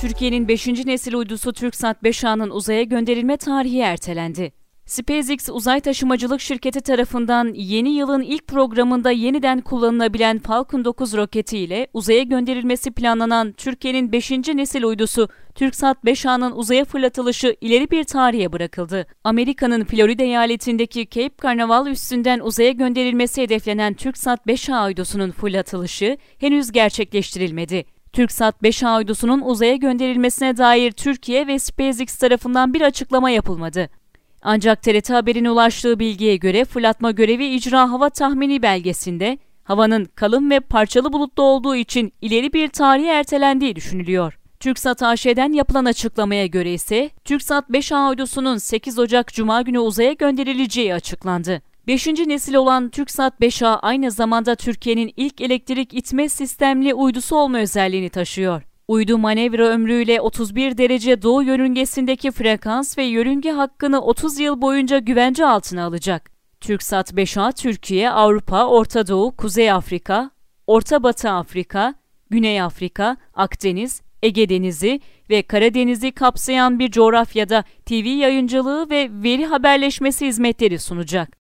Türkiye'nin 5. nesil uydusu TürkSat 5A'nın uzaya gönderilme tarihi ertelendi. SpaceX uzay taşımacılık şirketi tarafından yeni yılın ilk programında yeniden kullanılabilen Falcon 9 roketi ile uzaya gönderilmesi planlanan Türkiye'nin 5. nesil uydusu TürkSat 5A'nın uzaya fırlatılışı ileri bir tarihe bırakıldı. Amerika'nın Florida eyaletindeki Cape Canaveral üstünden uzaya gönderilmesi hedeflenen TürkSat 5A uydusunun fırlatılışı henüz gerçekleştirilmedi. TürkSat 5A uydusunun uzaya gönderilmesine dair Türkiye ve SpaceX tarafından bir açıklama yapılmadı. Ancak TRT Haber'in ulaştığı bilgiye göre fırlatma görevi icra hava tahmini belgesinde havanın kalın ve parçalı bulutlu olduğu için ileri bir tarihe ertelendiği düşünülüyor. TürkSat AŞ'den yapılan açıklamaya göre ise TürkSat 5A uydusunun 8 Ocak Cuma günü uzaya gönderileceği açıklandı. Beşinci nesil olan TürkSat 5A aynı zamanda Türkiye'nin ilk elektrik itme sistemli uydusu olma özelliğini taşıyor. Uydu manevra ömrüyle 31 derece doğu yörüngesindeki frekans ve yörünge hakkını 30 yıl boyunca güvence altına alacak. TürkSat 5A Türkiye, Avrupa, Orta Doğu, Kuzey Afrika, Orta Batı Afrika, Güney Afrika, Akdeniz, Ege Denizi ve Karadeniz'i kapsayan bir coğrafyada TV yayıncılığı ve veri haberleşmesi hizmetleri sunacak.